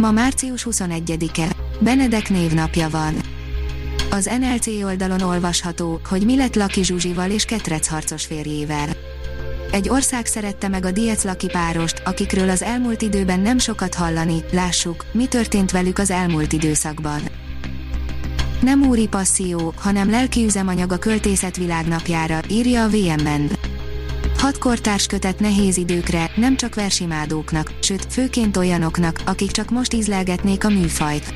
Ma március 21-e. Benedek névnapja van. Az NLC oldalon olvasható, hogy mi lett Laki Zsuzsival és Ketrec harcos férjével. Egy ország szerette meg a Diec Laki párost, akikről az elmúlt időben nem sokat hallani, lássuk, mi történt velük az elmúlt időszakban. Nem úri passzió, hanem lelki üzemanyag a költészet világnapjára, írja a VM-ben. Hat kortárs kötet nehéz időkre, nem csak versimádóknak, sőt, főként olyanoknak, akik csak most ízlelgetnék a műfajt.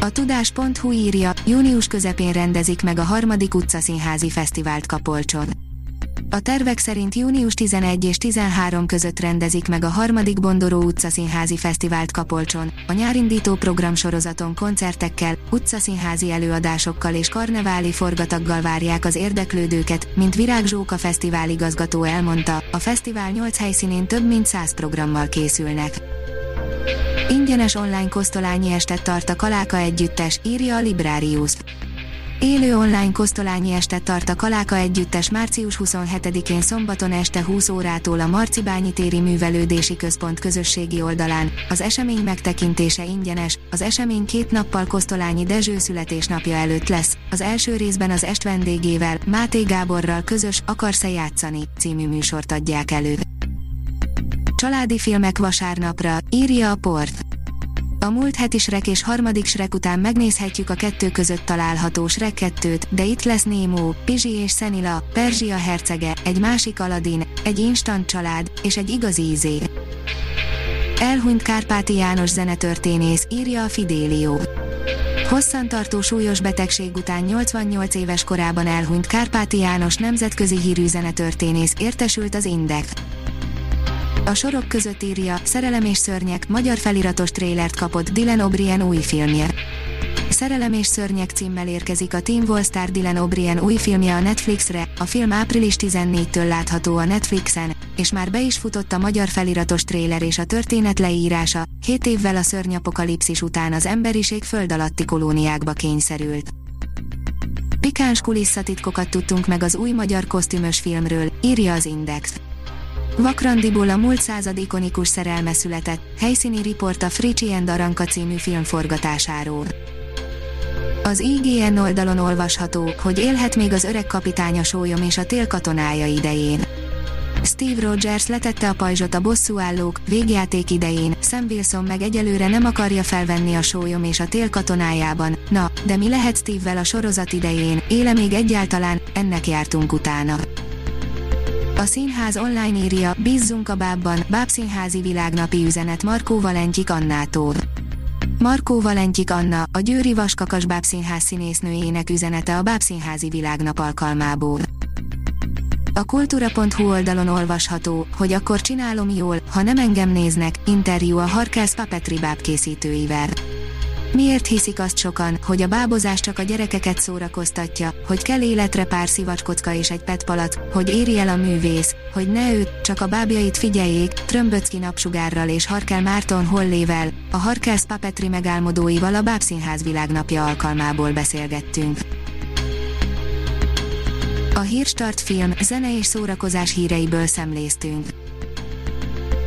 A tudás.hu írja, június közepén rendezik meg a harmadik utcaszínházi fesztivált Kapolcson. A tervek szerint június 11 és 13 között rendezik meg a harmadik Bondoró utcaszínházi fesztivált Kapolcson. A nyárindító programsorozaton koncertekkel, utcaszínházi előadásokkal és karneváli forgataggal várják az érdeklődőket, mint Virág Zsóka fesztivál igazgató elmondta, a fesztivál 8 helyszínén több mint 100 programmal készülnek. Ingyenes online kosztolányi estet tart a Kaláka együttes, írja a Librarius. Élő online kosztolányi estet tart a Kaláka Együttes március 27-én szombaton este 20 órától a Marcibányi téri művelődési központ közösségi oldalán. Az esemény megtekintése ingyenes, az esemény két nappal Kosztolányi Dezső születésnapja előtt lesz. Az első részben az est vendégével, Máté Gáborral közös Akarsz-e játszani című műsort adják elő. Családi filmek vasárnapra, írja a port. A múlt heti Shrek és harmadik Shrek után megnézhetjük a kettő között található Shrek 2-t, de itt lesz Nemo, Pizsi és Szenila, Perzsia hercege, egy másik Aladdin, egy instant család, és egy igazi ízé. Elhunyt Kárpáti János zenetörténész, írja a Fidélió. Hosszantartó súlyos betegség után 88 éves korában elhunyt Kárpáti János nemzetközi hírű zenetörténész értesült az Index. A sorok között írja, Szerelem és szörnyek, magyar feliratos trélert kapott Dylan O'Brien új filmje. Szerelem és szörnyek címmel érkezik a Team Wallstar Dylan O'Brien új filmje a Netflixre, a film április 14-től látható a Netflixen, és már be is futott a magyar feliratos tréler és a történet leírása, 7 évvel a szörnyapokalipszis után az emberiség föld alatti kolóniákba kényszerült. Pikáns kulisszatitkokat tudtunk meg az új magyar kosztümös filmről, írja az Index. Vakrandiból a múlt század ikonikus szerelme született, helyszíni riport a Fricsi and Aranka című film forgatásáról. Az IGN oldalon olvasható, hogy élhet még az öreg kapitánya sólyom és a tél katonája idején. Steve Rogers letette a pajzsot a bosszúállók végjáték idején, Sam Wilson meg egyelőre nem akarja felvenni a sólyom és a tél katonájában. Na, de mi lehet Steve-vel a sorozat idején, éle még egyáltalán, ennek jártunk utána. A színház online írja, bízzunk a bábban, bábszínházi világnapi üzenet Markó Valentyik Annától. Markó Valentyik Anna, a Győri Vaskakas Bábszínház színésznőjének üzenete a Bábszínházi világnap alkalmából. A kultúra.hu oldalon olvasható, hogy akkor csinálom jól, ha nem engem néznek, interjú a Harkász Papetri bábkészítőivel. Miért hiszik azt sokan, hogy a bábozás csak a gyerekeket szórakoztatja, hogy kell életre pár szivacskocka és egy petpalat, hogy éri el a művész, hogy ne őt, csak a bábjait figyeljék, Trömböcki napsugárral és Harkel Márton Hollével, a Harkelsz Papetri megálmodóival a Bábszínház világnapja alkalmából beszélgettünk. A Hírstart film, zene és szórakozás híreiből szemléztünk.